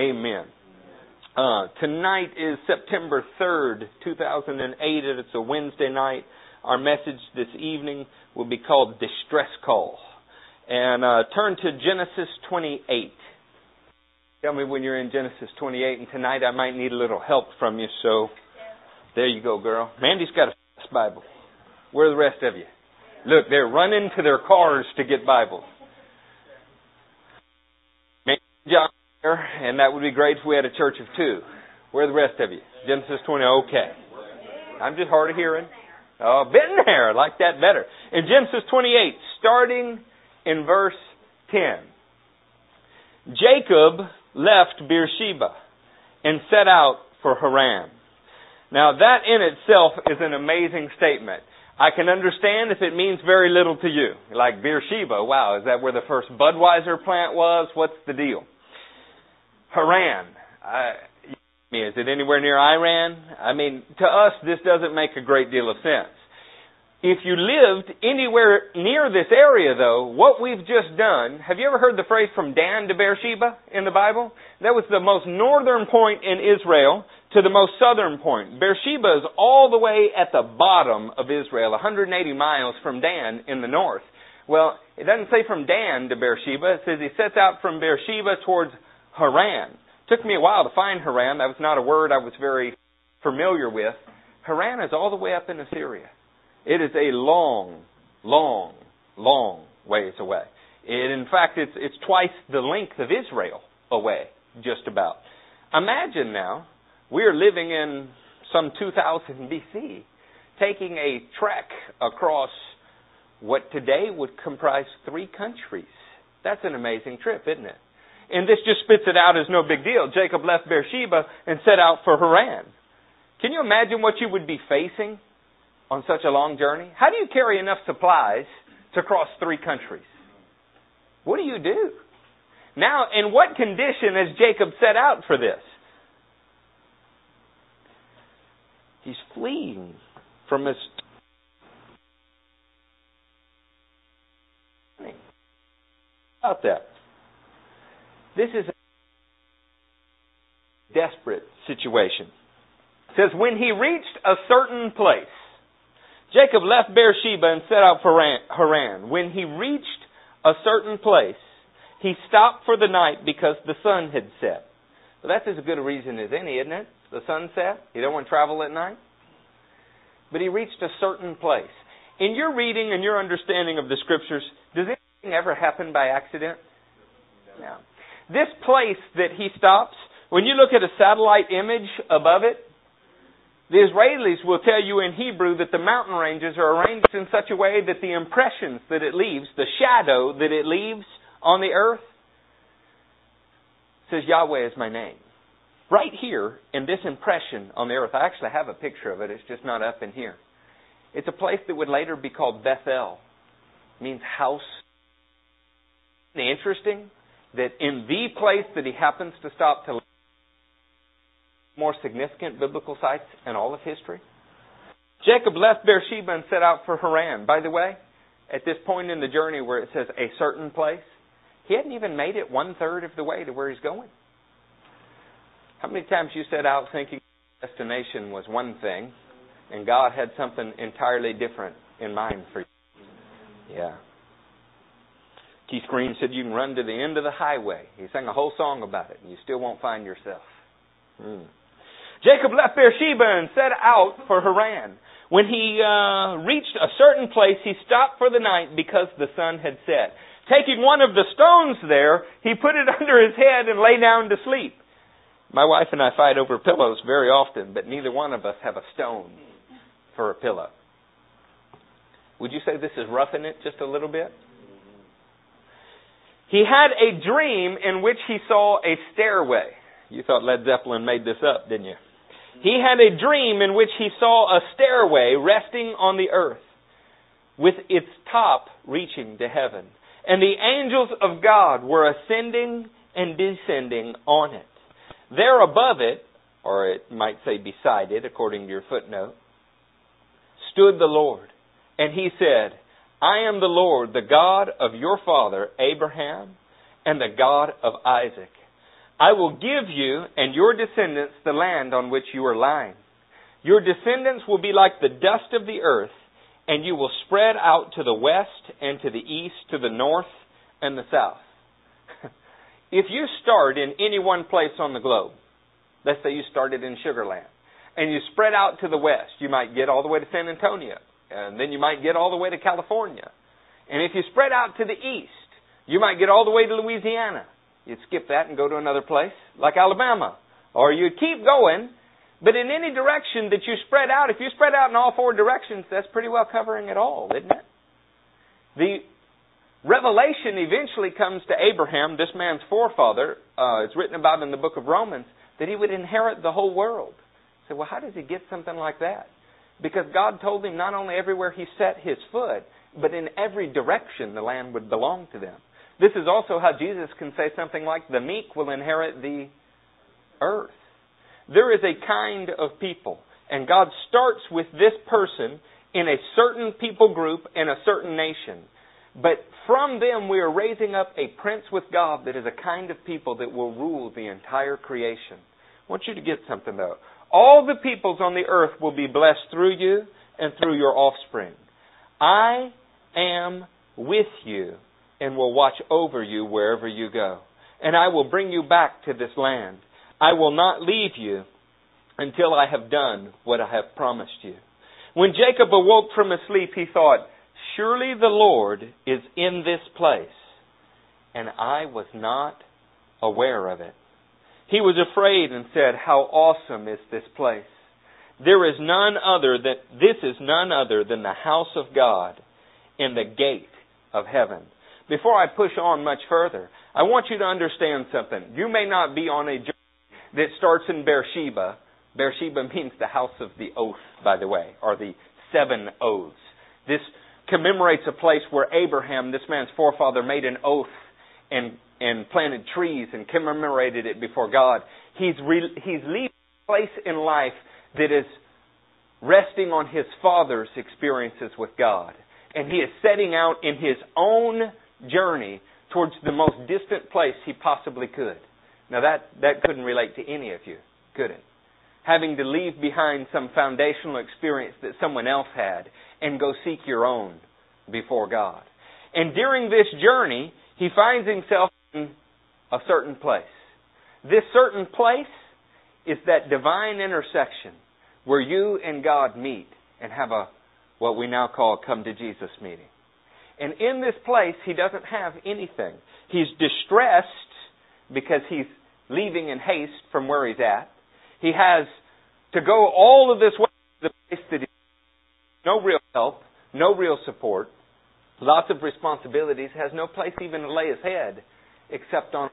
Amen. Uh, tonight is September 3rd, 2008, and it's a Wednesday night. Our message this evening will be called Distress Call. And uh, turn to Genesis 28. Tell me when you're in Genesis 28, and tonight I might need a little help from you, so there you go, girl. Mandy's got a Bible. Where are the rest of you? Look, they're running to their cars to get Bibles. John and that would be great if we had a church of two. Where are the rest of you? Genesis 20. Okay. I'm just hard of hearing. Oh, been there. I like that better. In Genesis 28, starting in verse 10. Jacob left Beersheba and set out for Haran. Now that in itself is an amazing statement. I can understand if it means very little to you. Like Beersheba, wow, is that where the first Budweiser plant was? What's the deal? Haran. I, is it anywhere near Iran? I mean, to us, this doesn't make a great deal of sense. If you lived anywhere near this area, though, what we've just done, have you ever heard the phrase from Dan to Beersheba in the Bible? That was the most northern point in Israel to the most southern point. Beersheba is all the way at the bottom of Israel, 180 miles from Dan in the north. Well, it doesn't say from Dan to Beersheba. It says he sets out from Beersheba towards Haran. Took me a while to find Haran. That was not a word I was very familiar with. Haran is all the way up in Assyria. It is a long, long, long ways away. It, in fact, it's, it's twice the length of Israel away, just about. Imagine now, we're living in some 2000 BC, taking a trek across what today would comprise three countries. That's an amazing trip, isn't it? And this just spits it out as no big deal. Jacob left Beersheba and set out for Haran. Can you imagine what you would be facing on such a long journey? How do you carry enough supplies to cross three countries? What do you do? Now, in what condition has Jacob set out for this? He's fleeing from his about that. This is a desperate situation. It says, when he reached a certain place, Jacob left Beersheba and set out for Haran. When he reached a certain place, he stopped for the night because the sun had set. That's as good a reason as any, isn't it? The sun set. You don't want to travel at night. But he reached a certain place. In your reading and your understanding of the scriptures, does anything ever happen by accident? No. This place that he stops, when you look at a satellite image above it, the Israelis will tell you in Hebrew that the mountain ranges are arranged in such a way that the impressions that it leaves, the shadow that it leaves on the earth, says Yahweh is my name. Right here in this impression on the earth, I actually have a picture of it, it's just not up in here. It's a place that would later be called Bethel. It means house. Interesting that in the place that he happens to stop to more significant biblical sites in all of history. Jacob left Beersheba and set out for Haran. By the way, at this point in the journey where it says a certain place, he hadn't even made it one third of the way to where he's going. How many times you set out thinking destination was one thing and God had something entirely different in mind for you? Yeah. Keith Green said you can run to the end of the highway. He sang a whole song about it, and you still won't find yourself. Hmm. Jacob left Beersheba and set out for Haran. When he uh, reached a certain place, he stopped for the night because the sun had set. Taking one of the stones there, he put it under his head and lay down to sleep. My wife and I fight over pillows very often, but neither one of us have a stone for a pillow. Would you say this is roughing it just a little bit? He had a dream in which he saw a stairway. You thought Led Zeppelin made this up, didn't you? He had a dream in which he saw a stairway resting on the earth with its top reaching to heaven. And the angels of God were ascending and descending on it. There above it, or it might say beside it, according to your footnote, stood the Lord. And he said, I am the Lord, the God of your father Abraham and the God of Isaac. I will give you and your descendants the land on which you are lying. Your descendants will be like the dust of the earth, and you will spread out to the west and to the east, to the north and the south. if you start in any one place on the globe, let's say you started in Sugarland, and you spread out to the west, you might get all the way to San Antonio, and then you might get all the way to California. And if you spread out to the east, you might get all the way to Louisiana. You'd skip that and go to another place, like Alabama. Or you'd keep going, but in any direction that you spread out, if you spread out in all four directions, that's pretty well covering it all, isn't it? The revelation eventually comes to Abraham, this man's forefather. Uh, it's written about in the book of Romans that he would inherit the whole world. So, well, how does he get something like that? Because God told him not only everywhere he set his foot, but in every direction the land would belong to them. This is also how Jesus can say something like, the meek will inherit the earth. There is a kind of people, and God starts with this person in a certain people group in a certain nation. But from them we are raising up a prince with God that is a kind of people that will rule the entire creation. I want you to get something though. All the peoples on the earth will be blessed through you and through your offspring. I am with you and will watch over you wherever you go. And I will bring you back to this land. I will not leave you until I have done what I have promised you. When Jacob awoke from his sleep, he thought, Surely the Lord is in this place, and I was not aware of it. He was afraid and said, How awesome is this place! There is none other that this is none other than the house of God in the gate of heaven. Before I push on much further, I want you to understand something. You may not be on a journey that starts in Beersheba. Beersheba means the house of the oath, by the way, or the seven oaths. This commemorates a place where Abraham, this man's forefather, made an oath and, and planted trees and commemorated it before God. He's, re, he's leaving a place in life that is resting on his father's experiences with God. And he is setting out in his own journey towards the most distant place he possibly could. Now that, that couldn't relate to any of you, could it? Having to leave behind some foundational experience that someone else had and go seek your own before God. And during this journey, he finds himself a certain place. This certain place is that divine intersection where you and God meet and have a what we now call a come to Jesus meeting. And in this place, he doesn't have anything. He's distressed because he's leaving in haste from where he's at. He has to go all of this way to the place that no real help, no real support, lots of responsibilities, has no place even to lay his head except on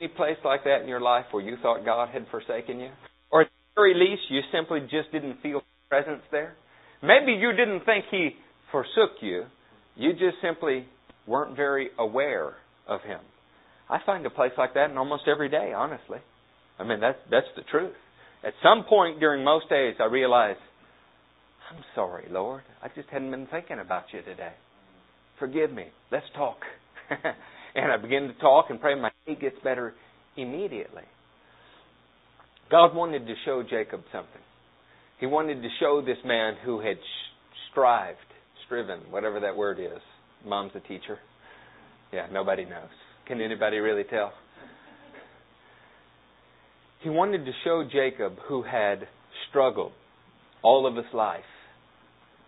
any place like that in your life where you thought God had forsaken you? Or at the very least, you simply just didn't feel his presence there? Maybe you didn't think he forsook you. You just simply weren't very aware of him. I find a place like that in almost every day, honestly. I mean, that's, that's the truth. At some point during most days, I realize, I'm sorry, Lord. I just hadn't been thinking about you today. Forgive me. Let's talk. and I begin to talk and pray. My day gets better immediately. God wanted to show Jacob something. He wanted to show this man who had strived, striven, whatever that word is. Mom's a teacher. Yeah, nobody knows. Can anybody really tell? He wanted to show Jacob, who had struggled all of his life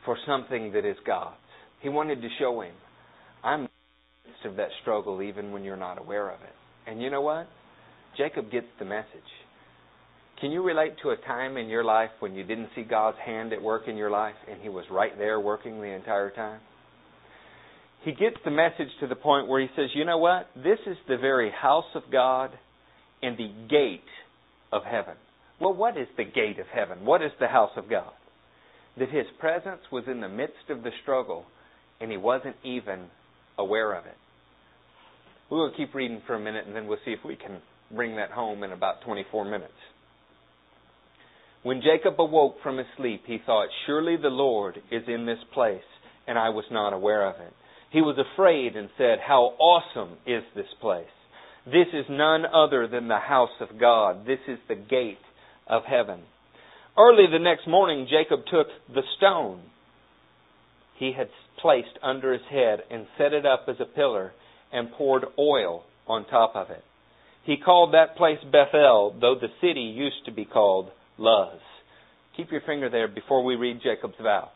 for something that is God's. He wanted to show him, midst of that struggle even when you're not aware of it. And you know what? Jacob gets the message. Can you relate to a time in your life when you didn't see God's hand at work in your life and He was right there working the entire time? he gets the message to the point where he says, you know what? This is the very house of God and the gate of heaven. Well, what is the gate of heaven? What is the house of God? That his presence was in the midst of the struggle and he wasn't even aware of it. We'll keep reading for a minute and then we'll see if we can bring that home in about 24 minutes. When Jacob awoke from his sleep, he thought, Surely the Lord is in this place, and I was not aware of it. He was afraid and said, How awesome is this place! This is none other than the house of God. This is the gate of heaven. Early the next morning, Jacob took the stone he had placed under his head and set it up as a pillar and poured oil on top of it. He called that place Bethel, though the city used to be called Luz. Keep your finger there before we read Jacob's vow.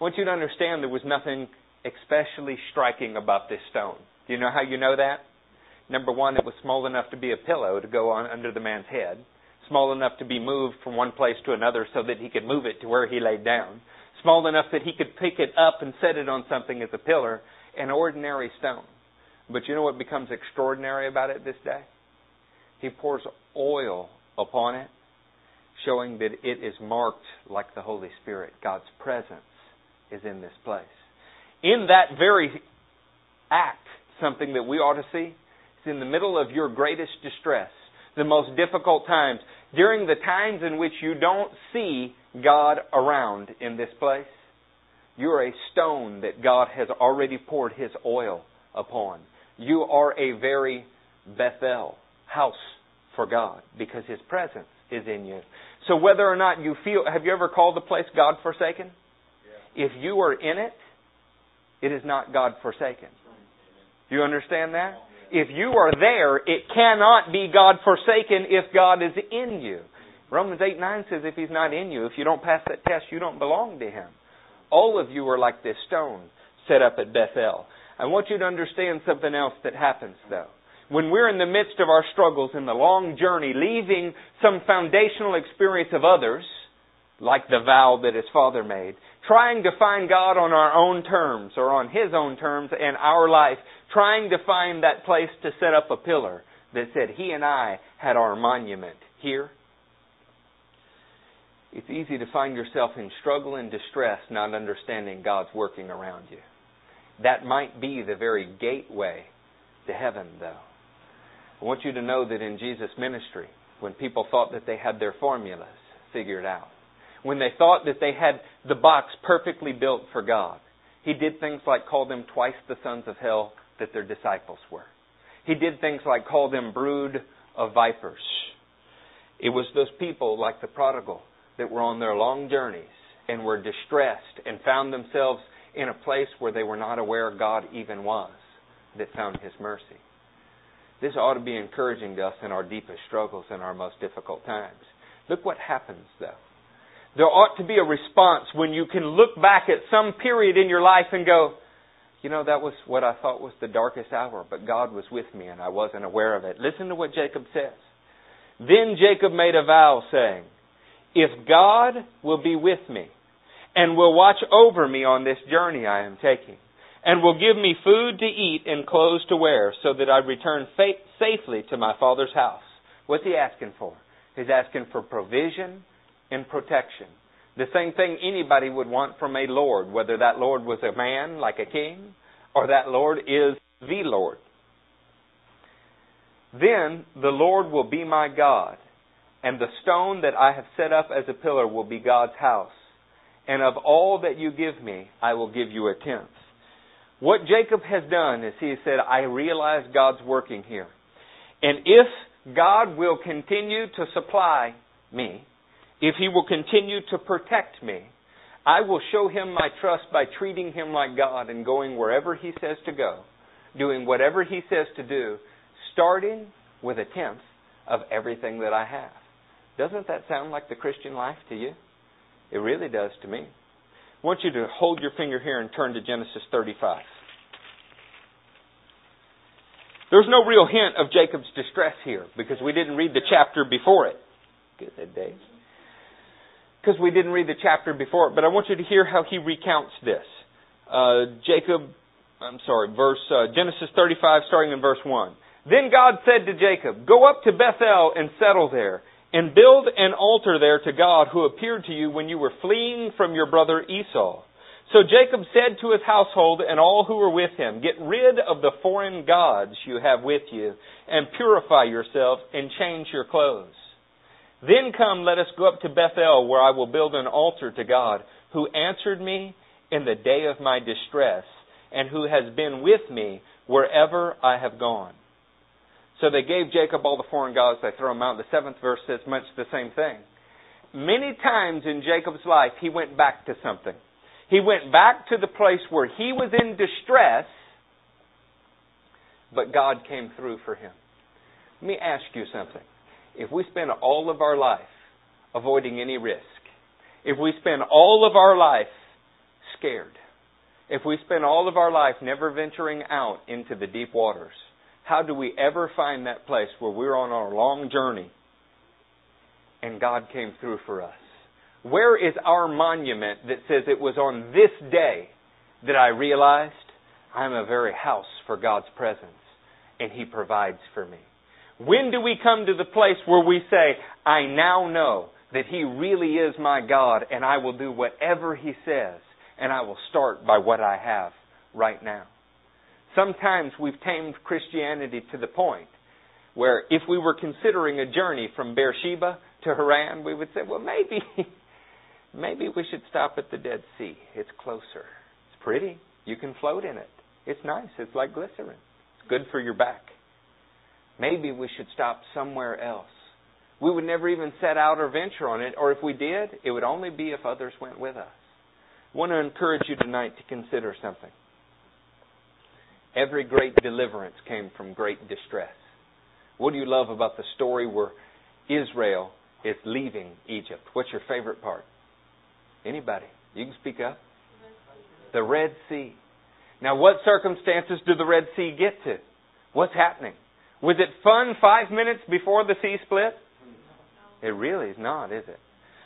I want you to understand there was nothing especially striking about this stone. Do you know how you know that? Number one, it was small enough to be a pillow to go on under the man's head, small enough to be moved from one place to another so that he could move it to where he laid down, small enough that he could pick it up and set it on something as a pillar, an ordinary stone. But you know what becomes extraordinary about it this day? He pours oil upon it, showing that it is marked like the Holy Spirit. God's presence is in this place. In that very act, something that we ought to see, is in the middle of your greatest distress, the most difficult times, during the times in which you don't see God around in this place, you're a stone that God has already poured His oil upon. You are a very Bethel house for God because His presence is in you. So whether or not you feel, have you ever called the place God forsaken? Yeah. If you are in it, it is not God forsaken. Do you understand that? If you are there, it cannot be God forsaken if God is in you. Romans 8 9 says, if He's not in you, if you don't pass that test, you don't belong to Him. All of you are like this stone set up at Bethel. I want you to understand something else that happens, though when we're in the midst of our struggles in the long journey, leaving some foundational experience of others, like the vow that his father made, trying to find God on our own terms or on his own terms and our life, trying to find that place to set up a pillar that said he and I had our monument here. It's easy to find yourself in struggle and distress, not understanding God's working around you. That might be the very gateway to heaven, though. I want you to know that in Jesus' ministry, when people thought that they had their formulas figured out, when they thought that they had the box perfectly built for God, he did things like call them twice the sons of hell that their disciples were. He did things like call them brood of vipers. It was those people like the prodigal that were on their long journeys and were distressed and found themselves in a place where they were not aware God even was that found His mercy. This ought to be encouraging to us in our deepest struggles and our most difficult times. Look what happens, though. There ought to be a response when you can look back at some period in your life and go, you know, that was what I thought was the darkest hour, but God was with me and I wasn't aware of it. Listen to what Jacob says. Then Jacob made a vow saying, If God will be with me and will watch over me on this journey I am taking, and will give me food to eat and clothes to wear, so that I return fa- safely to my father's house. What's he asking for? He's asking for provision and protection. The same thing anybody would want from a Lord, whether that Lord was a man like a king, or that Lord is the Lord. Then the Lord will be my God, and the stone that I have set up as a pillar will be God's house. And of all that you give me, I will give you a tenth. What Jacob has done is he has said, I realize God's working here. And if God will continue to supply me, if he will continue to protect me, I will show him my trust by treating him like God and going wherever he says to go, doing whatever he says to do, starting with a tenth of everything that I have. Doesn't that sound like the Christian life to you? It really does to me. I want you to hold your finger here and turn to Genesis 35. There's no real hint of Jacob's distress here because we didn't read the chapter before it. Good, Dave. Because we didn't read the chapter before it, but I want you to hear how he recounts this. Uh, Jacob, I'm sorry, verse uh, Genesis 35, starting in verse 1. Then God said to Jacob, Go up to Bethel and settle there and build an altar there to God who appeared to you when you were fleeing from your brother Esau. So Jacob said to his household and all who were with him, Get rid of the foreign gods you have with you, and purify yourselves and change your clothes. Then come, let us go up to Bethel, where I will build an altar to God, who answered me in the day of my distress, and who has been with me wherever I have gone. So they gave Jacob all the foreign gods, they throw them out. The seventh verse says much the same thing. Many times in Jacob's life, he went back to something. He went back to the place where he was in distress, but God came through for him. Let me ask you something. If we spend all of our life avoiding any risk, if we spend all of our life scared, if we spend all of our life never venturing out into the deep waters, how do we ever find that place where we're on our long journey and God came through for us? Where is our monument that says it was on this day that I realized I'm a very house for God's presence and He provides for me? When do we come to the place where we say, I now know that He really is my God and I will do whatever He says and I will start by what I have right now? Sometimes we've tamed Christianity to the point where if we were considering a journey from Beersheba to Haran, we would say, well, maybe, maybe we should stop at the Dead Sea. It's closer. It's pretty. You can float in it. It's nice. It's like glycerin. It's good for your back. Maybe we should stop somewhere else. We would never even set out or venture on it, or if we did, it would only be if others went with us. I want to encourage you tonight to consider something. Every great deliverance came from great distress. What do you love about the story where Israel is leaving Egypt? What's your favorite part? Anybody? You can speak up. The Red Sea. Now, what circumstances do the Red Sea get to? What's happening? Was it fun five minutes before the sea split? It really is not, is it?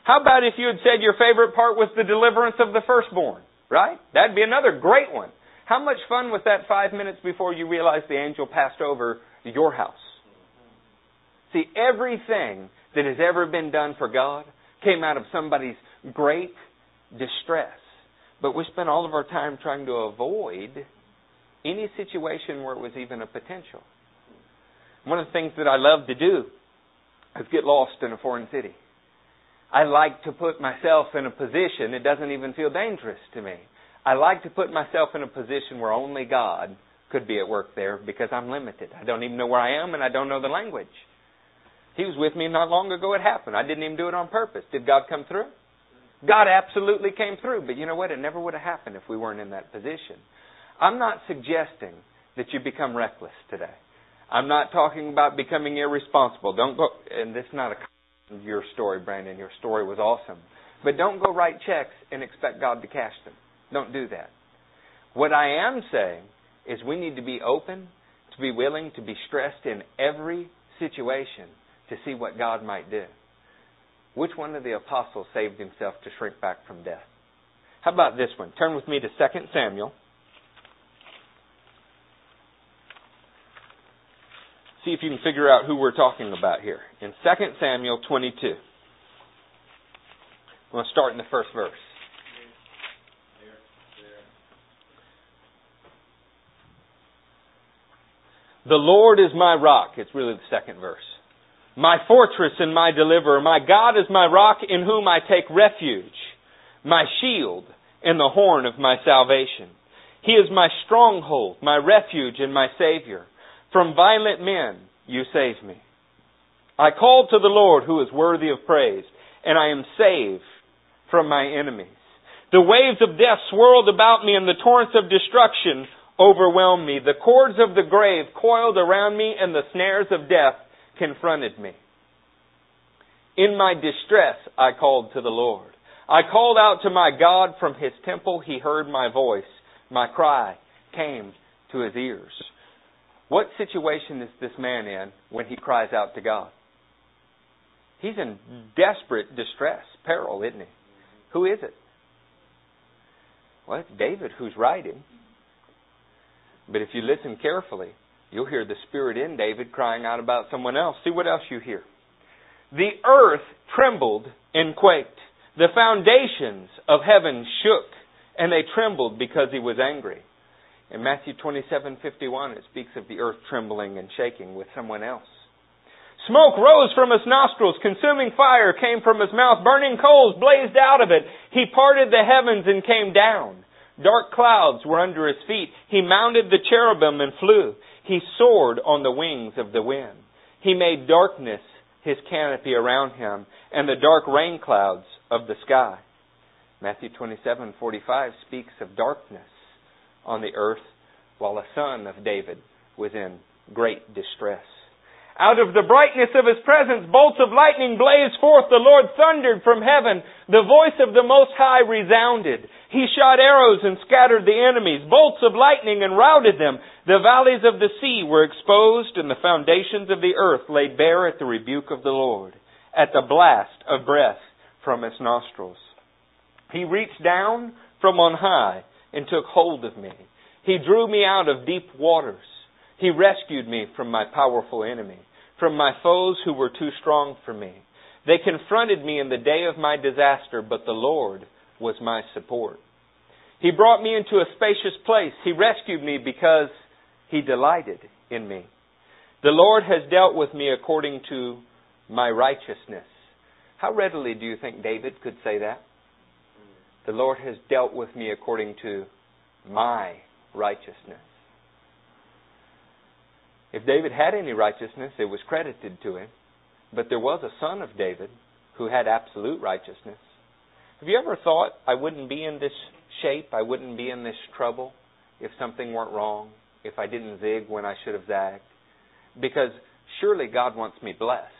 How about if you had said your favorite part was the deliverance of the firstborn? Right? That'd be another great one. How much fun was that five minutes before you realized the angel passed over your house? See, everything that has ever been done for God came out of somebody's great distress. But we spent all of our time trying to avoid any situation where it was even a potential. One of the things that I love to do is get lost in a foreign city. I like to put myself in a position, it doesn't even feel dangerous to me. I like to put myself in a position where only God could be at work there because I'm limited. I don't even know where I am and I don't know the language. He was with me not long ago. It happened. I didn't even do it on purpose. Did God come through? God absolutely came through. But you know what? It never would have happened if we weren't in that position. I'm not suggesting that you become reckless today. I'm not talking about becoming irresponsible. Don't go, and this is not a your story, Brandon. Your story was awesome. But don't go write checks and expect God to cash them. Don't do that. What I am saying is we need to be open, to be willing to be stressed in every situation to see what God might do. Which one of the apostles saved himself to shrink back from death? How about this one? Turn with me to 2 Samuel. See if you can figure out who we're talking about here. In 2 Samuel 22. I'm going to start in the first verse. The Lord is my rock. It's really the second verse. My fortress and my deliverer. My God is my rock in whom I take refuge. My shield and the horn of my salvation. He is my stronghold, my refuge and my savior. From violent men you save me. I called to the Lord who is worthy of praise, and I am saved from my enemies. The waves of death swirled about me, and the torrents of destruction overwhelmed me. The cords of the grave coiled around me, and the snares of death confronted me. In my distress, I called to the Lord. I called out to my God from his temple. He heard my voice. My cry came to his ears. What situation is this man in when he cries out to God? He's in desperate distress, peril, isn't he? Who is it? Well, it's David who's writing. But if you listen carefully, you'll hear the Spirit in David crying out about someone else. See what else you hear. The earth trembled and quaked. The foundations of heaven shook, and they trembled because he was angry. In Matthew 27:51 it speaks of the earth trembling and shaking with someone else. Smoke rose from his nostrils, consuming fire came from his mouth, burning coals blazed out of it. He parted the heavens and came down. Dark clouds were under his feet. He mounted the cherubim and flew. He soared on the wings of the wind. He made darkness his canopy around him and the dark rain clouds of the sky. Matthew 27:45 speaks of darkness on the earth while a son of David was in great distress. Out of the brightness of his presence, bolts of lightning blazed forth. The Lord thundered from heaven. The voice of the Most High resounded. He shot arrows and scattered the enemies, bolts of lightning and routed them. The valleys of the sea were exposed and the foundations of the earth laid bare at the rebuke of the Lord, at the blast of breath from his nostrils. He reached down from on high and took hold of me. He drew me out of deep waters. He rescued me from my powerful enemy, from my foes who were too strong for me. They confronted me in the day of my disaster, but the Lord was my support. He brought me into a spacious place. He rescued me because he delighted in me. The Lord has dealt with me according to my righteousness. How readily do you think David could say that? The Lord has dealt with me according to my righteousness. If David had any righteousness, it was credited to him. But there was a son of David who had absolute righteousness. Have you ever thought I wouldn't be in this shape, I wouldn't be in this trouble if something weren't wrong, if I didn't zig when I should have zagged? Because surely God wants me blessed.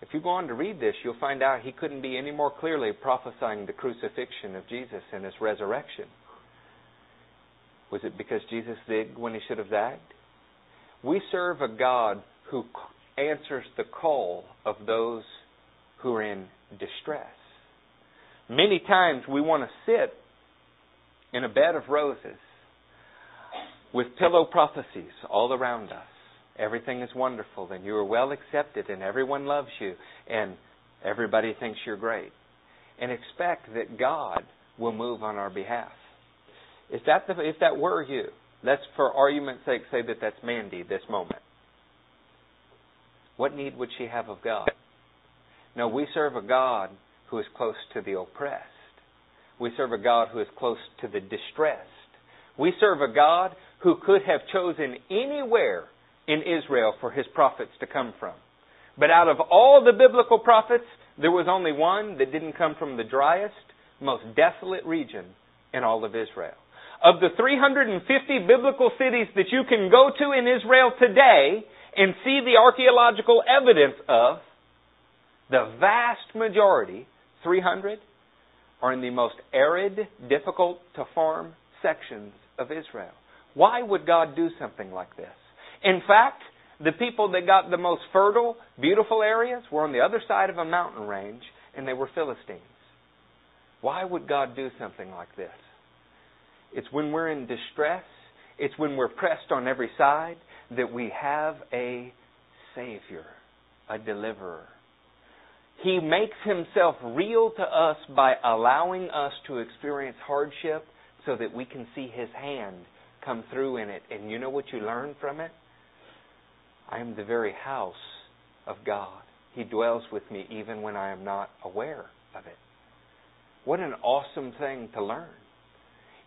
If you go on to read this, you'll find out he couldn't be any more clearly prophesying the crucifixion of Jesus and his resurrection. Was it because Jesus zigged when he should have zagged? We serve a God who answers the call of those who are in distress. Many times we want to sit in a bed of roses with pillow prophecies all around us. Everything is wonderful and you are well accepted and everyone loves you and everybody thinks you're great. And expect that God will move on our behalf. If that, if that were you, let's for argument's sake say that that's Mandy this moment. What need would she have of God? No, we serve a God who is close to the oppressed. We serve a God who is close to the distressed. We serve a God who could have chosen anywhere in Israel for his prophets to come from. But out of all the biblical prophets, there was only one that didn't come from the driest, most desolate region in all of Israel. Of the 350 biblical cities that you can go to in Israel today and see the archaeological evidence of, the vast majority 300 are in the most arid, difficult to farm sections of Israel. Why would God do something like this? In fact, the people that got the most fertile, beautiful areas were on the other side of a mountain range, and they were Philistines. Why would God do something like this? It's when we're in distress, it's when we're pressed on every side that we have a Savior, a deliverer. He makes himself real to us by allowing us to experience hardship so that we can see his hand come through in it. And you know what you learn from it? I am the very house of God. He dwells with me even when I am not aware of it. What an awesome thing to learn.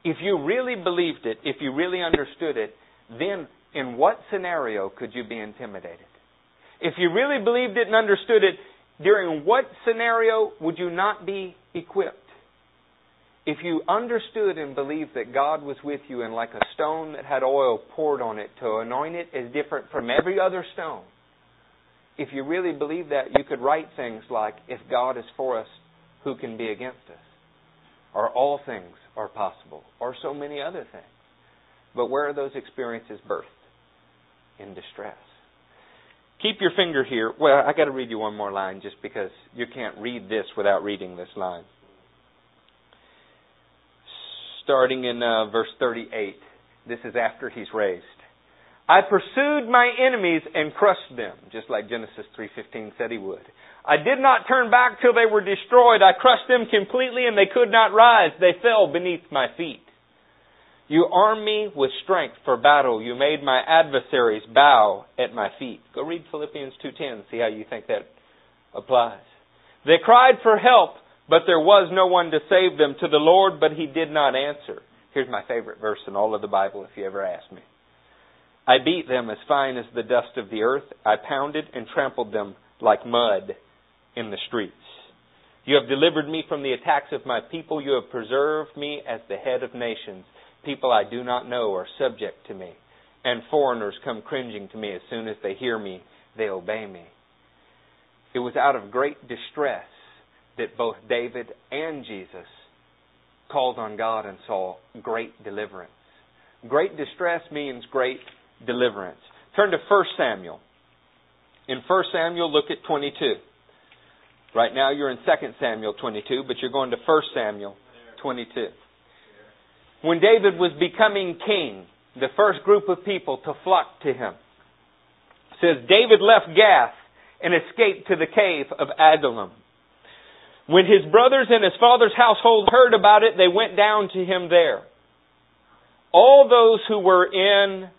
If you really believed it, if you really understood it, then in what scenario could you be intimidated? If you really believed it and understood it, during what scenario would you not be equipped? If you understood and believed that God was with you and like a stone that had oil poured on it to anoint it is different from every other stone, if you really believe that, you could write things like, If God is for us, who can be against us? Or all things are possible, or so many other things. But where are those experiences birthed? In distress. Keep your finger here. Well, I got to read you one more line just because you can't read this without reading this line. Starting in uh, verse 38. This is after he's raised. I pursued my enemies and crushed them, just like Genesis 3:15 said he would. I did not turn back till they were destroyed. I crushed them completely and they could not rise. They fell beneath my feet. You armed me with strength for battle. You made my adversaries bow at my feet. Go read Philippians 2:10, see how you think that applies. They cried for help, but there was no one to save them to the Lord, but he did not answer. Here's my favorite verse in all of the Bible if you ever ask me. I beat them as fine as the dust of the earth. I pounded and trampled them like mud in the streets. You have delivered me from the attacks of my people. You have preserved me as the head of nations. People I do not know are subject to me, and foreigners come cringing to me. As soon as they hear me, they obey me. It was out of great distress that both David and Jesus called on God and saw great deliverance. Great distress means great deliverance. Turn to 1 Samuel. In 1 Samuel, look at 22. Right now you're in 2 Samuel 22, but you're going to 1 Samuel 22. When David was becoming king, the first group of people to flock to him says David left Gath and escaped to the cave of Adullam. When his brothers and his father's household heard about it, they went down to him there. All those who were in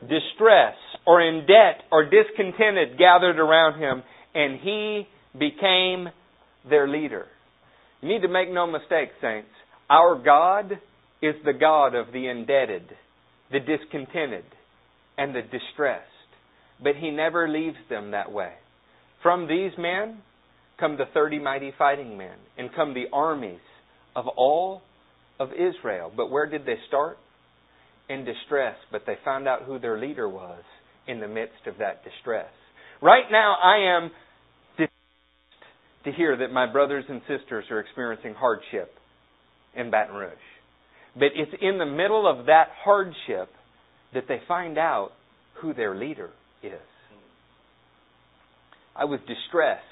distress or in debt or discontented gathered around him, and he became their leader. You need to make no mistake, saints. Our God is the God of the indebted, the discontented, and the distressed. But he never leaves them that way. From these men come the thirty mighty fighting men, and come the armies of all of Israel. But where did they start? In distress, but they found out who their leader was in the midst of that distress. Right now, I am distressed to hear that my brothers and sisters are experiencing hardship in Baton Rouge. But it's in the middle of that hardship that they find out who their leader is. I was distressed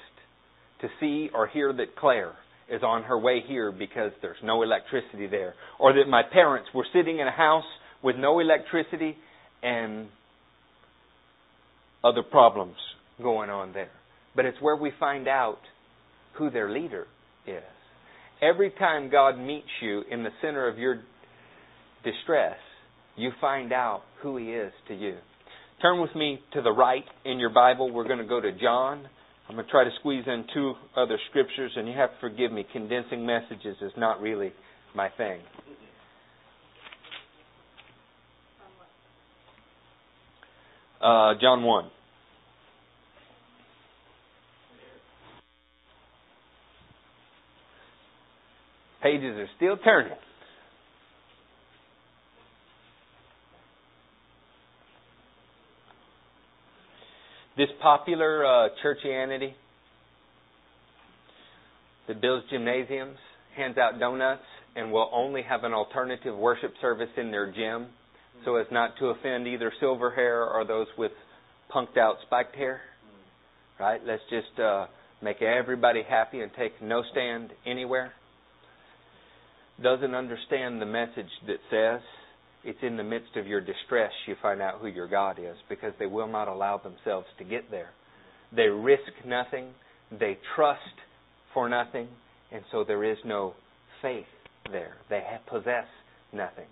to see or hear that Claire is on her way here because there's no electricity there, or that my parents were sitting in a house with no electricity and other problems going on there. But it's where we find out who their leader is. Every time God meets you in the center of your distress, you find out who He is to you. Turn with me to the right in your Bible. We're going to go to John. I'm going to try to squeeze in two other scriptures, and you have to forgive me. Condensing messages is not really my thing. Uh, John 1. Pages are still turning. This popular uh, churchianity that builds gymnasiums, hands out donuts, and will only have an alternative worship service in their gym so as not to offend either silver hair or those with punked out spiked hair. Right? Let's just uh, make everybody happy and take no stand anywhere doesn't understand the message that says it's in the midst of your distress you find out who your God is because they will not allow themselves to get there. They risk nothing, they trust for nothing, and so there is no faith there. They possess nothing.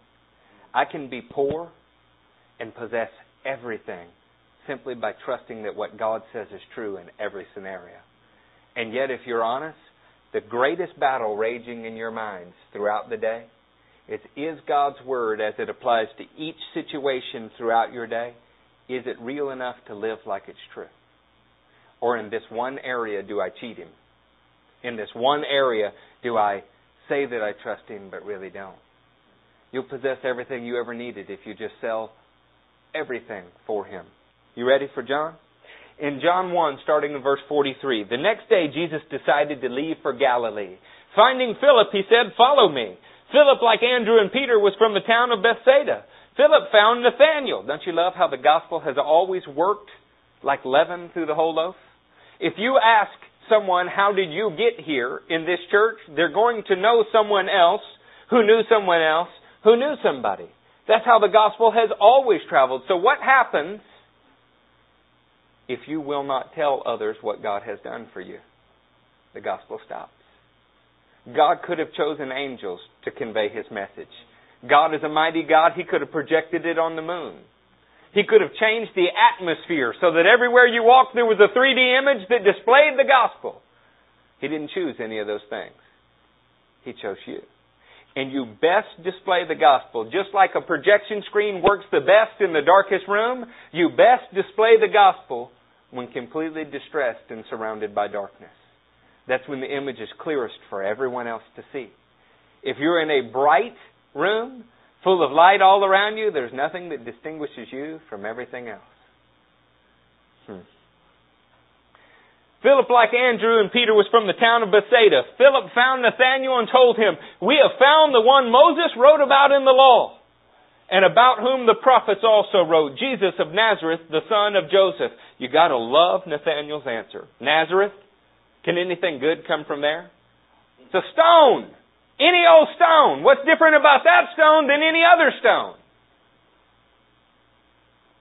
I can be poor and possess everything simply by trusting that what God says is true in every scenario. And yet, if you're honest, the greatest battle raging in your minds throughout the day is is God's Word as it applies to each situation throughout your day, is it real enough to live like it's true? Or in this one area do I cheat Him? In this one area do I say that I trust Him but really don't? You'll possess everything you ever needed if you just sell everything for Him. You ready for John? in John 1, starting in verse 43. The next day, Jesus decided to leave for Galilee. Finding Philip, he said, Follow me. Philip, like Andrew and Peter, was from the town of Bethsaida. Philip found Nathanael. Don't you love how the gospel has always worked like leaven through the whole loaf? If you ask someone, How did you get here in this church? they're going to know someone else who knew someone else who knew somebody. That's how the gospel has always traveled. So what happens if you will not tell others what God has done for you, the gospel stops. God could have chosen angels to convey his message. God is a mighty God. He could have projected it on the moon. He could have changed the atmosphere so that everywhere you walked there was a 3D image that displayed the gospel. He didn't choose any of those things. He chose you. And you best display the gospel. Just like a projection screen works the best in the darkest room, you best display the gospel when completely distressed and surrounded by darkness. That's when the image is clearest for everyone else to see. If you're in a bright room, full of light all around you, there's nothing that distinguishes you from everything else. Hmm. Philip, like Andrew and Peter, was from the town of Bethsaida. Philip found Nathanael and told him, We have found the one Moses wrote about in the law, and about whom the prophets also wrote, Jesus of Nazareth, the son of Joseph. You gotta love Nathanael's answer. Nazareth? Can anything good come from there? It's a stone. Any old stone. What's different about that stone than any other stone?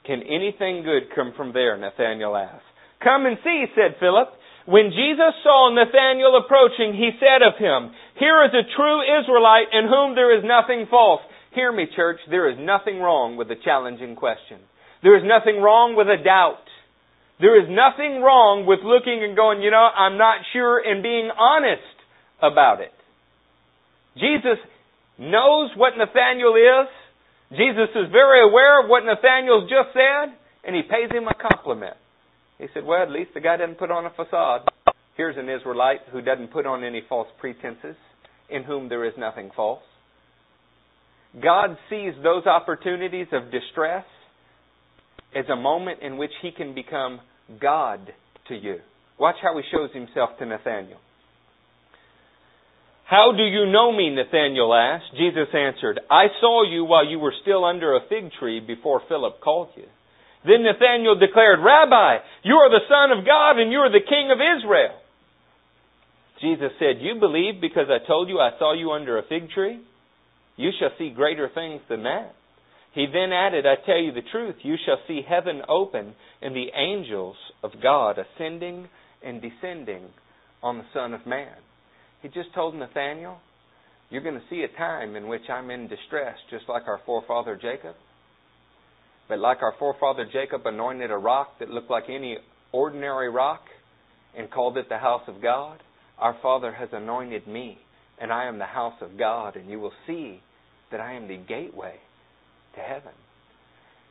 Can anything good come from there? Nathanael asked. Come and see, said Philip. When Jesus saw Nathanael approaching, he said of him, Here is a true Israelite in whom there is nothing false. Hear me, church, there is nothing wrong with a challenging question. There is nothing wrong with a doubt. There is nothing wrong with looking and going, you know, I'm not sure, and being honest about it. Jesus knows what Nathanael is. Jesus is very aware of what Nathanael's just said, and he pays him a compliment. He said, Well, at least the guy doesn't put on a facade. Here's an Israelite who doesn't put on any false pretenses, in whom there is nothing false. God sees those opportunities of distress as a moment in which he can become God to you. Watch how he shows himself to Nathanael. How do you know me? Nathanael asked. Jesus answered, I saw you while you were still under a fig tree before Philip called you. Then Nathanael declared, Rabbi, you are the Son of God and you are the King of Israel. Jesus said, You believe because I told you I saw you under a fig tree? You shall see greater things than that. He then added, I tell you the truth, you shall see heaven open and the angels of God ascending and descending on the Son of Man. He just told Nathanael, You're going to see a time in which I'm in distress, just like our forefather Jacob. But like our forefather Jacob anointed a rock that looked like any ordinary rock and called it the house of God, our Father has anointed me, and I am the house of God, and you will see that I am the gateway to heaven.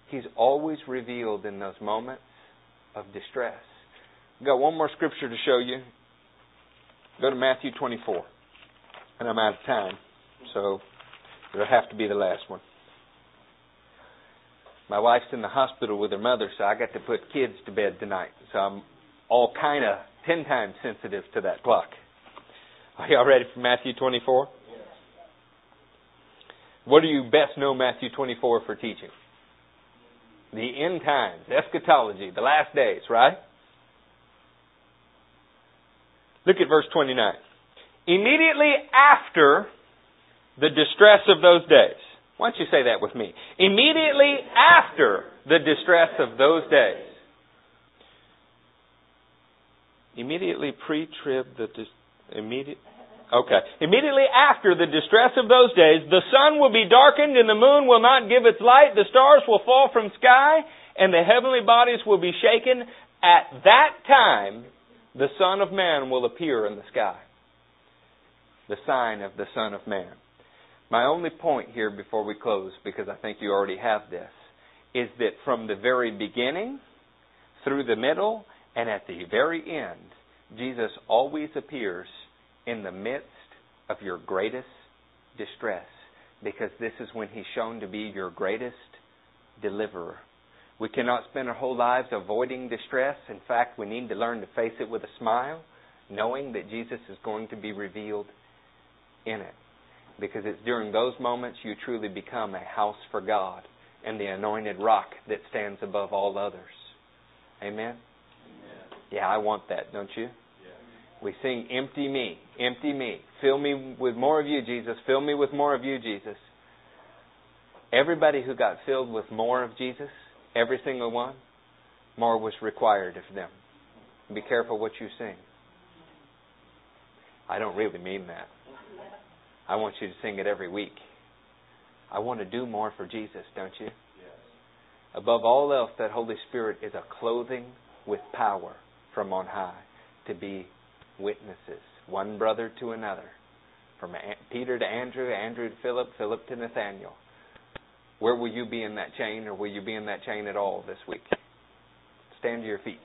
He's always revealed in those moments of distress. I've got one more scripture to show you. Go to Matthew 24. And I'm out of time, so it'll have to be the last one. My wife's in the hospital with her mother, so I got to put kids to bed tonight. So I'm all kind of ten times sensitive to that clock. Are y'all ready for Matthew 24? Yes. What do you best know Matthew 24 for teaching? The end times, eschatology, the last days, right? Look at verse 29. Immediately after the distress of those days, why don't you say that with me? Immediately after the distress of those days. Immediately pre-trib the dis- immediate Okay. Immediately after the distress of those days, the sun will be darkened and the moon will not give its light, the stars will fall from sky, and the heavenly bodies will be shaken. At that time, the Son of Man will appear in the sky. The sign of the Son of Man. My only point here before we close, because I think you already have this, is that from the very beginning, through the middle, and at the very end, Jesus always appears in the midst of your greatest distress, because this is when He's shown to be your greatest deliverer. We cannot spend our whole lives avoiding distress. In fact, we need to learn to face it with a smile, knowing that Jesus is going to be revealed in it because it's during those moments you truly become a house for God and the anointed rock that stands above all others. Amen? Amen. Yeah, I want that, don't you? Yeah. We sing, Empty me, empty me. Fill me with more of you, Jesus. Fill me with more of you, Jesus. Everybody who got filled with more of Jesus, every single one, more was required of them. Be careful what you sing. I don't really mean that. I want you to sing it every week. I want to do more for Jesus, don't you? Yes. Above all else, that Holy Spirit is a clothing with power from on high to be witnesses, one brother to another, from Peter to Andrew, Andrew to Philip, Philip to Nathanael. Where will you be in that chain, or will you be in that chain at all this week? Stand to your feet.